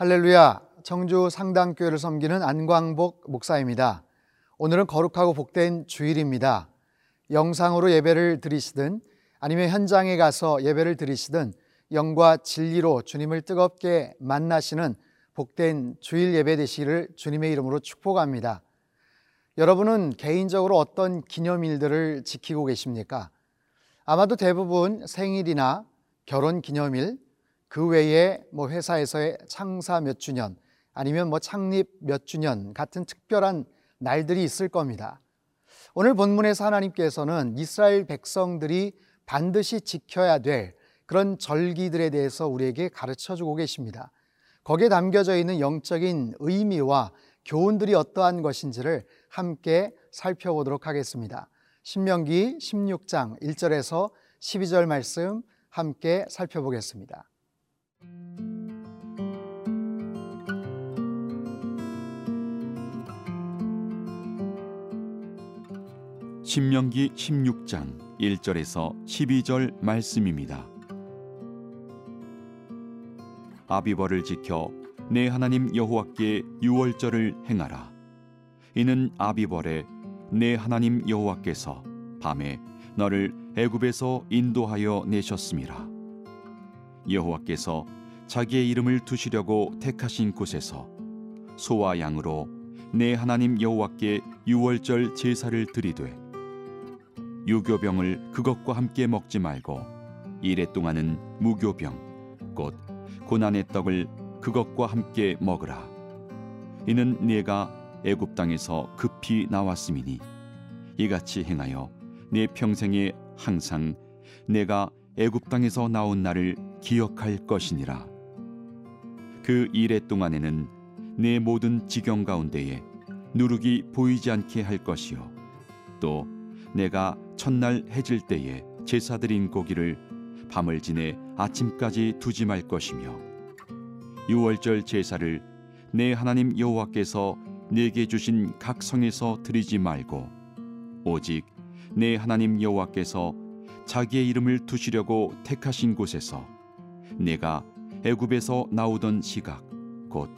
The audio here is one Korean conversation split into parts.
할렐루야. 청주 상당교회를 섬기는 안광복 목사입니다. 오늘은 거룩하고 복된 주일입니다. 영상으로 예배를 드리시든 아니면 현장에 가서 예배를 드리시든 영과 진리로 주님을 뜨겁게 만나시는 복된 주일 예배 되시기를 주님의 이름으로 축복합니다. 여러분은 개인적으로 어떤 기념일들을 지키고 계십니까? 아마도 대부분 생일이나 결혼 기념일, 그 외에 뭐 회사에서의 창사 몇 주년 아니면 뭐 창립 몇 주년 같은 특별한 날들이 있을 겁니다. 오늘 본문에서 하나님께서는 이스라엘 백성들이 반드시 지켜야 될 그런 절기들에 대해서 우리에게 가르쳐 주고 계십니다. 거기에 담겨져 있는 영적인 의미와 교훈들이 어떠한 것인지를 함께 살펴보도록 하겠습니다. 신명기 16장 1절에서 12절 말씀 함께 살펴보겠습니다. 신명기 16장 1절에서 12절 말씀입니다. 아비벌을 지켜 내 하나님 여호와께 유월절을 행하라. 이는 아비벌에 내 하나님 여호와께서 밤에 너를 애굽에서 인도하여 내셨음이라. 여호와께서 자기의 이름을 두시려고 택하신 곳에서 소와 양으로 내 하나님 여호와께 유월절 제사를 드리되 유교병을 그것과 함께 먹지 말고 이래 동안은 무교병 곧 고난의 떡을 그것과 함께 먹으라. 이는 네가 애굽 땅에서 급히 나왔음이니 이같이 행하여 네 평생에 항상 내가 애굽 땅에서 나온 날을 기억할 것이니라. 그 이래 동안에는 내 모든 지경 가운데에 누룩이 보이지 않게 할 것이요. 또 내가 첫날 해질 때에 제사 드린 고기를 밤을 지내 아침까지 두지 말 것이며 유월절 제사를 내 하나님 여호와께서 내게 주신 각 성에서 드리지 말고 오직 내 하나님 여호와께서 자기의 이름을 두시려고 택하신 곳에서 내가 애굽에서 나오던 시각 곧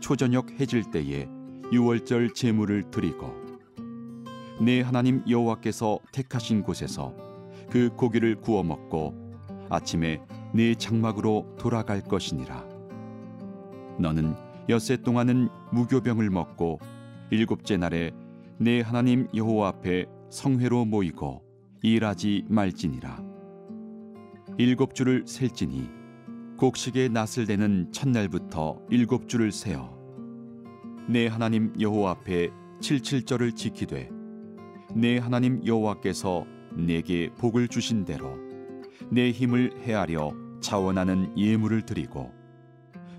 초저녁 해질 때에 유월절 제물을 드리고 내 하나님 여호와께서 택하신 곳에서 그 고기를 구워 먹고 아침에 네 장막으로 돌아갈 것이니라. 너는 엿새 동안은 무교병을 먹고 일곱째 날에 내 하나님 여호와 앞에 성회로 모이고 일하지 말지니라. 일곱 주를 셀지니 곡식의 낫을 대는 첫날부터 일곱 주를 세어 내 하나님 여호와 앞에 칠칠절을 지키되 내 하나님 여호와께서 내게 복을 주신 대로 내 힘을 헤아려 자원하는 예물을 드리고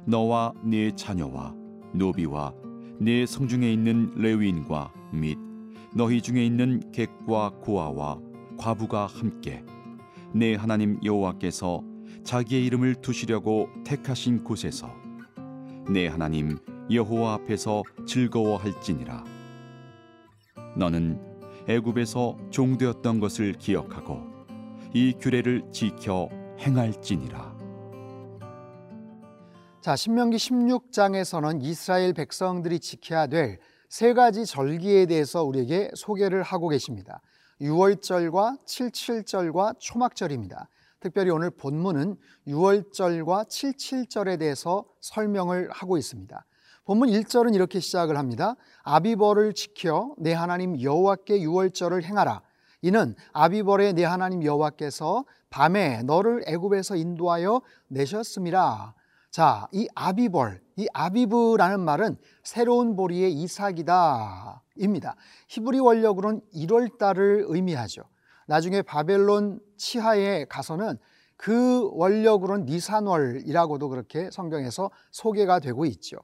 너와 네 자녀와 노비와 네 성중에 있는 레위인과 및 너희 중에 있는 객과 고아와 과부가 함께 내 하나님 여호와께서 자기의 이름을 두시려고 택하신 곳에서 내 하나님 여호와 앞에서 즐거워할지니라. 너는 애굽에서 종되었던 것을 기억하고 이 규례를 지켜 행할지니라 자, 신명기 16장에서는 이스라엘 백성들이 지켜야 될 세 가지 절기에 대해서 우리에게 소개를 하고 계십니다. 유월절과 칠칠절과 초막절입니다. 특별히 오늘 본문은 유월절과 칠칠절에 대해서 설명을 하고 있습니다. 본문 1절은 이렇게 시작을 합니다. 아비벌을 지켜 내 하나님 여호와께 유월절을 행하라. 이는 아비벌의 내 하나님 여호와께서 밤에 너를 애굽에서 인도하여 내셨음이라. 자, 이 아비벌, 이 아비브라는 말은 새로운 보리의 이삭이다. 입니다. 히브리 원력으로는 1월 달을 의미하죠. 나중에 바벨론 치하에 가서는 그 원력으로는 니산월이라고도 그렇게 성경에서 소개가 되고 있죠.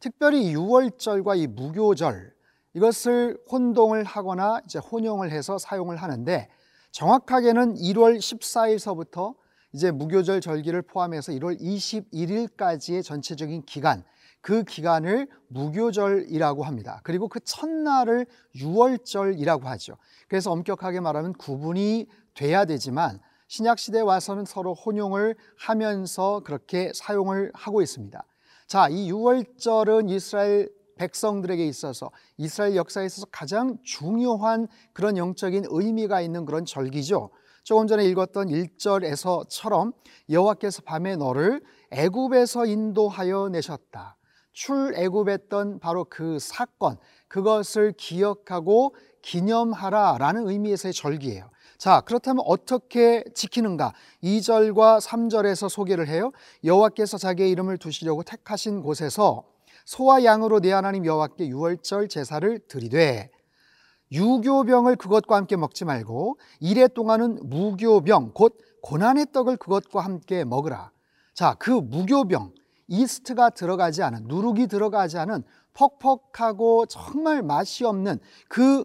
특별히 6월절과 이 무교절, 이것을 혼동을 하거나 이제 혼용을 해서 사용을 하는데 정확하게는 1월 14일서부터 이제 무교절 절기를 포함해서 1월 21일까지의 전체적인 기간 그 기간을 무교절이라고 합니다. 그리고 그 첫날을 유월절이라고 하죠. 그래서 엄격하게 말하면 구분이 돼야 되지만 신약 시대에 와서는 서로 혼용을 하면서 그렇게 사용을 하고 있습니다. 자, 이 유월절은 이스라엘 백성들에게 있어서 이스라엘 역사에 있어서 가장 중요한 그런 영적인 의미가 있는 그런 절기죠. 조금 전에 읽었던 1절에서처럼 여호와께서 밤에 너를 애굽에서 인도하여 내셨다. 출애굽했던 바로 그 사건 그것을 기억하고 기념하라라는 의미에서의 절기예요. 자, 그렇다면 어떻게 지키는가? 2절과 3절에서 소개를 해요. 여호와께서 자기의 이름을 두시려고 택하신 곳에서 소와 양으로 내 하나님 여호와께 유월절 제사를 드리되 유교병을 그것과 함께 먹지 말고 이래 동안은 무교병 곧 고난의 떡을 그것과 함께 먹으라. 자, 그 무교병 이스트가 들어가지 않은 누룩이 들어가지 않은 퍽퍽하고 정말 맛이 없는 그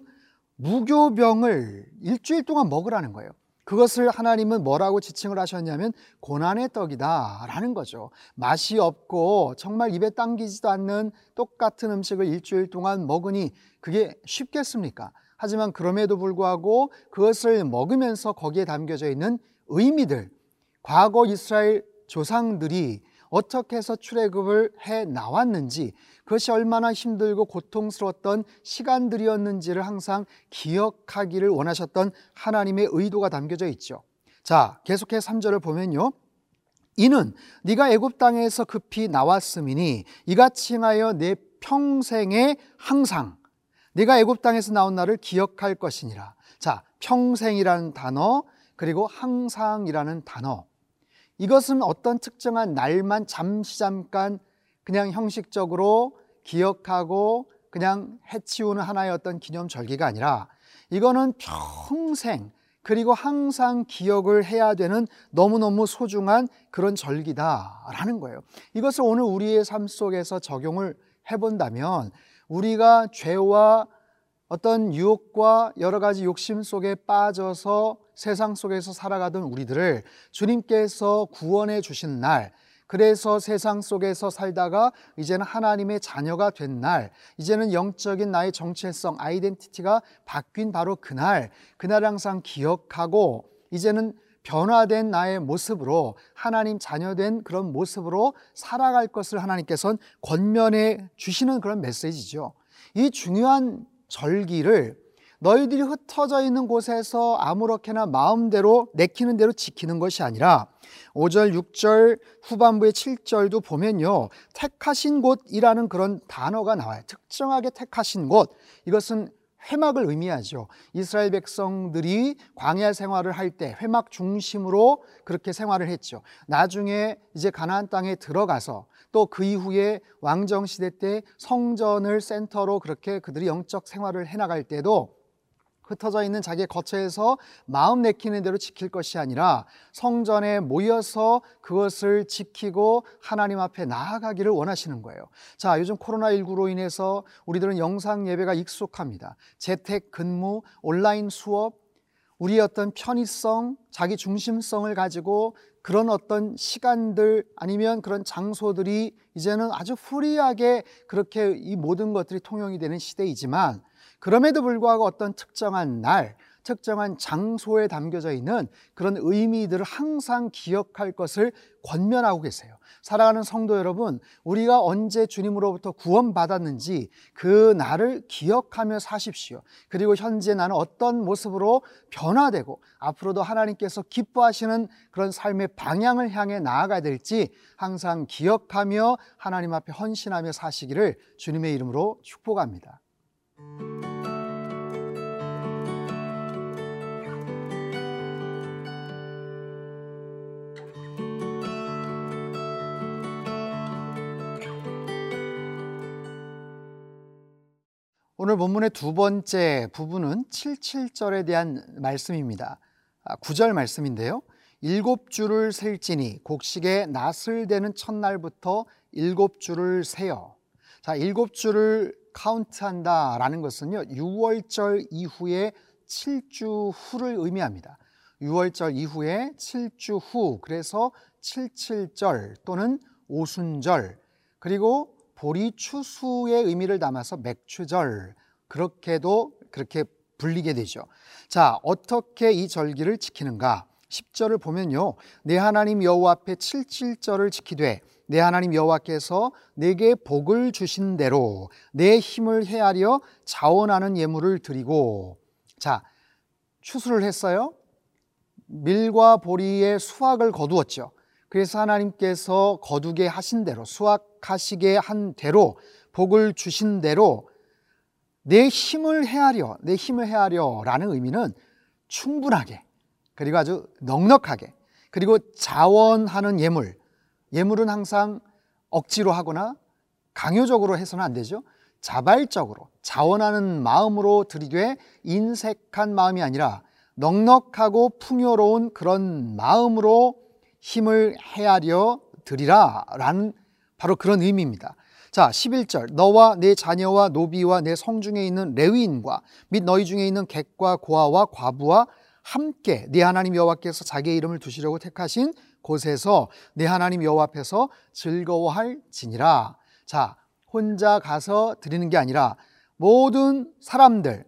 무교병을 일주일 동안 먹으라는 거예요. 그것을 하나님은 뭐라고 지칭을 하셨냐면 고난의 떡이다라는 거죠. 맛이 없고 정말 입에 당기지도 않는 똑같은 음식을 일주일 동안 먹으니 그게 쉽겠습니까? 하지만 그럼에도 불구하고 그것을 먹으면서 거기에 담겨져 있는 의미들, 과거 이스라엘 조상들이 어떻게 해서 출애굽을 해 나왔는지 그것이 얼마나 힘들고 고통스러웠던 시간들이었는지를 항상 기억하기를 원하셨던 하나님의 의도가 담겨져 있죠. 자, 계속해서 3절을 보면요. 이는 네가 애굽 땅에서 급히 나왔음이니 이같이 행하여 내 평생에 항상 네가 애굽 땅에서 나온 날을 기억할 것이니라. 자, 평생이라는 단어 그리고 항상이라는 단어 이것은 어떤 특정한 날만 잠시 잠깐 그냥 형식적으로 기억하고 그냥 해치우는 하나의 어떤 기념 절기가 아니라 이거는 평생 그리고 항상 기억을 해야 되는 너무너무 소중한 그런 절기다라는 거예요. 이것을 오늘 우리의 삶 속에서 적용을 해본다면 우리가 죄와 어떤 유혹과 여러 가지 욕심 속에 빠져서 세상 속에서 살아가던 우리들을 주님께서 구원해 주신 날, 그래서 세상 속에서 살다가 이제는 하나님의 자녀가 된 날, 이제는 영적인 나의 정체성, 아이덴티티가 바뀐 바로 그날, 그날 항상 기억하고 이제는 변화된 나의 모습으로 하나님 자녀된 그런 모습으로 살아갈 것을 하나님께서는 권면해 주시는 그런 메시지죠. 이 중요한 절기를 너희들이 흩어져 있는 곳에서 아무렇게나 마음대로 내키는 대로 지키는 것이 아니라 5절, 6절, 후반부의 7절도 보면요. 택하신 곳이라는 그런 단어가 나와요. 특정하게 택하신 곳. 이것은 회막을 의미하죠. 이스라엘 백성들이 광야 생활을 할 때 회막 중심으로 그렇게 생활을 했죠. 나중에 이제 가나안 땅에 들어가서 또 그 이후에 왕정 시대 때 성전을 센터로 그렇게 그들이 영적 생활을 해 나갈 때도 흩어져 있는 자기의 거처에서 마음 내키는 대로 지킬 것이 아니라 성전에 모여서 그것을 지키고 하나님 앞에 나아가기를 원하시는 거예요. 자, 요즘 코로나19로 인해서 우리들은 영상 예배가 익숙합니다. 재택 근무, 온라인 수업, 우리의 어떤 편의성, 자기 중심성을 가지고 그런 어떤 시간들 아니면 그런 장소들이 이제는 아주 프리하게 그렇게 이 모든 것들이 통용이 되는 시대이지만 그럼에도 불구하고 어떤 특정한 날, 특정한 장소에 담겨져 있는 그런 의미들을 항상 기억할 것을 권면하고 계세요. 사랑하는 성도 여러분, 우리가 언제 주님으로부터 구원받았는지 그 날을 기억하며 사십시오. 그리고 현재 나는 어떤 모습으로 변화되고 앞으로도 하나님께서 기뻐하시는 그런 삶의 방향을 향해 나아가야 될지 항상 기억하며 하나님 앞에 헌신하며 사시기를 주님의 이름으로 축복합니다. 오늘 본문의 두 번째 부분은 77절에 대한 말씀입니다. 9절 아, 말씀인데요. 일곱 줄을 셀지니 곡식에 낫을 대는 첫날부터 일곱 줄을 세요. 자, 일곱 줄을 카운트한다라는 것은요. 6월절 이후에 7주 후를 의미합니다. 6월절 이후에 7주 후 그래서 77절 또는 오순절 그리고 보리 추수의 의미를 담아서 맥추절 그렇게도 그렇게 불리게 되죠. 자, 어떻게 이 절기를 지키는가? 10절을 보면요. 내 하나님 여호와 앞에 77절을 지키되 내 하나님 여호와께서 내게 복을 주신 대로 내 힘을 헤아려 자원하는 예물을 드리고 자, 추수를 했어요. 밀과 보리의 수확을 거두었죠. 그래서 하나님께서 거두게 하신 대로 수확하시게 한 대로 복을 주신 대로 내 힘을 헤아려 내 힘을 헤아려라는 의미는 충분하게 그리고 아주 넉넉하게 그리고 자원하는 예물 예물은 항상 억지로 하거나 강요적으로 해서는 안 되죠. 자발적으로 자원하는 마음으로 드리되 인색한 마음이 아니라 넉넉하고 풍요로운 그런 마음으로 힘을 헤아려 드리라 라는 바로 그런 의미입니다. 자, 11절. 너와 내 자녀와 노비와 내 성 중에 있는 레위인과 및 너희 중에 있는 객과 고아와 과부와 함께 네 하나님 여호와께서 자기의 이름을 두시려고 택하신 곳에서 내 하나님 여호와 앞에서 즐거워할지니라. 자, 혼자 가서 드리는 게 아니라 모든 사람들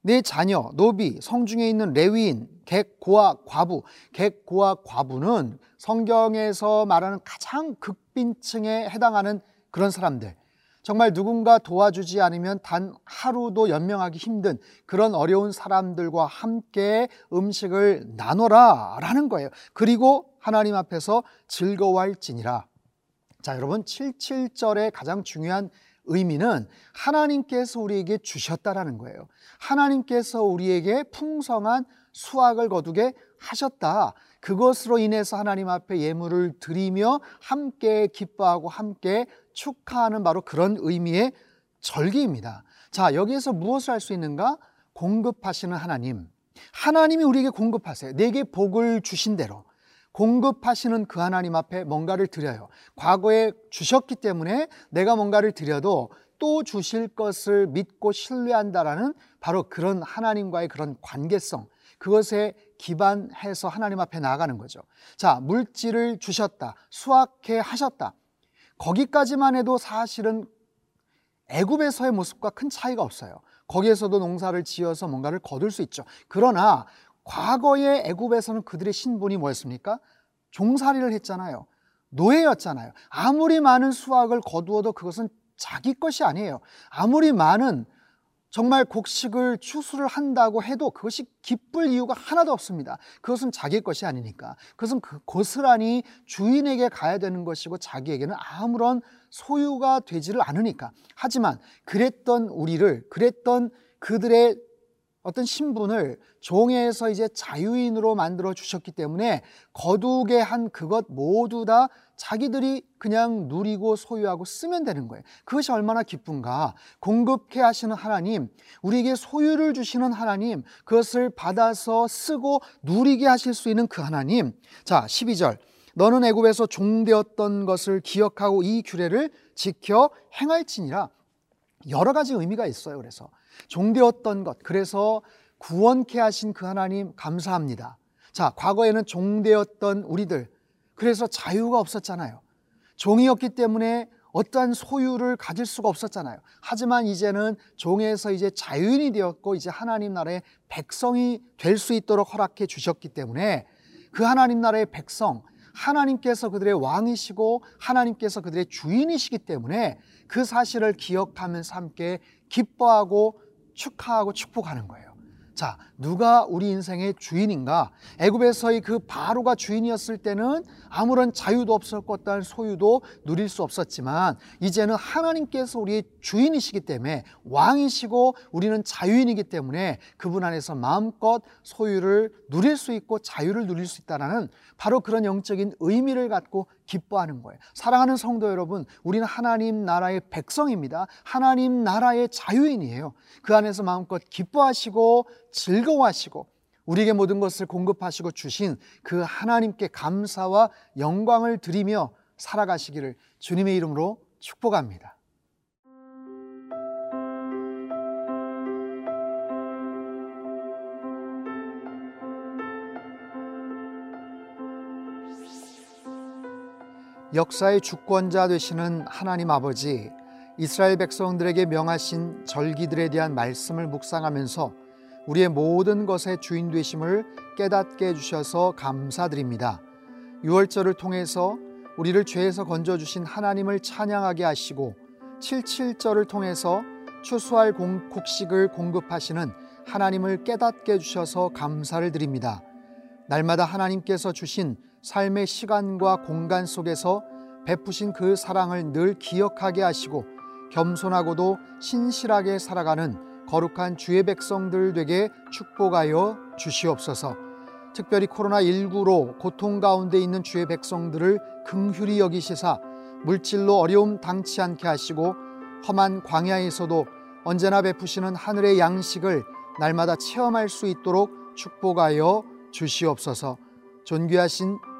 내 자녀, 노비, 성 중에 있는 레위인, 객, 고아, 과부. 객, 고아, 과부는 성경에서 말하는 가장 극빈층에 해당하는 그런 사람들. 정말 누군가 도와주지 않으면 단 하루도 연명하기 힘든 그런 어려운 사람들과 함께 음식을 나눠라 라는 거예요. 그리고 하나님 앞에서 즐거워할지니라. 자, 여러분, 77절의 가장 중요한 의미는 하나님께서 우리에게 주셨다라는 거예요. 하나님께서 우리에게 풍성한 수확을 거두게 하셨다. 그것으로 인해서 하나님 앞에 예물을 드리며 함께 기뻐하고 함께 축하하는 바로 그런 의미의 절기입니다. 자, 여기에서 무엇을 할 수 있는가? 공급하시는 하나님. 하나님이 우리에게 공급하세요. 내게 복을 주신 대로. 공급하시는 그 하나님 앞에 뭔가를 드려요. 과거에 주셨기 때문에 내가 뭔가를 드려도 또 주실 것을 믿고 신뢰한다라는 바로 그런 하나님과의 그런 관계성. 그것에 기반해서 하나님 앞에 나아가는 거죠. 자, 물질을 주셨다. 수확해 하셨다. 거기까지만 해도 사실은 애굽에서의 모습과 큰 차이가 없어요. 거기에서도 농사를 지어서 뭔가를 거둘 수 있죠. 그러나 과거의 애굽에서는 그들의 신분이 뭐였습니까? 종살이를 했잖아요. 노예였잖아요. 아무리 많은 수확을 거두어도 그것은 자기 것이 아니에요. 아무리 많은 정말 곡식을 추수를 한다고 해도 그것이 기쁠 이유가 하나도 없습니다. 그것은 자기 것이 아니니까. 그것은 그 고스란히 주인에게 가야 되는 것이고 자기에게는 아무런 소유가 되지를 않으니까. 하지만 그랬던 우리를, 그랬던 그들의 어떤 신분을 종에서 이제 자유인으로 만들어 주셨기 때문에 거두게 한 그것 모두 다 자기들이 그냥 누리고 소유하고 쓰면 되는 거예요. 그것이 얼마나 기쁜가. 공급해 하시는 하나님, 우리에게 소유를 주시는 하나님, 그것을 받아서 쓰고 누리게 하실 수 있는 그 하나님. 자, 12절. 너는 애굽에서 종되었던 것을 기억하고 이 규례를 지켜 행할지니라. 여러 가지 의미가 있어요. 그래서 종되었던 것. 그래서 구원케 하신 그 하나님 감사합니다. 자, 과거에는 종되었던 우리들. 그래서 자유가 없었잖아요. 종이었기 때문에 어떠한 소유를 가질 수가 없었잖아요. 하지만 이제는 종에서 이제 자유인이 되었고 이제 하나님 나라의 백성이 될 수 있도록 허락해 주셨기 때문에 그 하나님 나라의 백성, 하나님께서 그들의 왕이시고 하나님께서 그들의 주인이시기 때문에 그 사실을 기억하면서 함께 기뻐하고 축하하고 축복하는 거예요. 자, 누가 우리 인생의 주인인가? 애굽에서의 그 바로가 주인이었을 때는 아무런 자유도 없었고 소유도 누릴 수 없었지만 이제는 하나님께서 우리의 주인이시기 때문에 왕이시고 우리는 자유인이기 때문에 그분 안에서 마음껏 소유를 누릴 수 있고 자유를 누릴 수 있다는 바로 그런 영적인 의미를 갖고 기뻐하는 거예요. 사랑하는 성도 여러분, 우리는 하나님 나라의 백성입니다. 하나님 나라의 자유인이에요. 그 안에서 마음껏 기뻐하시고 즐거워하시고 우리에게 모든 것을 공급하시고 주신 그 하나님께 감사와 영광을 드리며 살아가시기를 주님의 이름으로 축복합니다. 역사의 주권자 되시는 하나님 아버지, 이스라엘 백성들에게 명하신 절기들에 대한 말씀을 묵상하면서 우리의 모든 것의 주인 되심을 깨닫게 해주셔서 감사드립니다. 6월절을 통해서 우리를 죄에서 건져주신 하나님을 찬양하게 하시고 77절을 통해서 추수할 공, 곡식을 공급하시는 하나님을 깨닫게 해주셔서 감사를 드립니다. 날마다 하나님께서 주신 삶의 시간과 공간 속에서 베푸신 그 사랑을 늘 기억하게 하시고 겸손하고도 신실하게 살아가는 거룩한 주의 백성들 되게 축복하여 주시옵소서. 특별히 코로나19로 고통 가운데 있는 주의 백성들을 긍휼히 여기시사 물질로 어려움 당치 않게 하시고 험한 광야에서도 언제나 베푸시는 하늘의 양식을 날마다 체험할 수 있도록 축복하여 주시옵소서. 존귀하신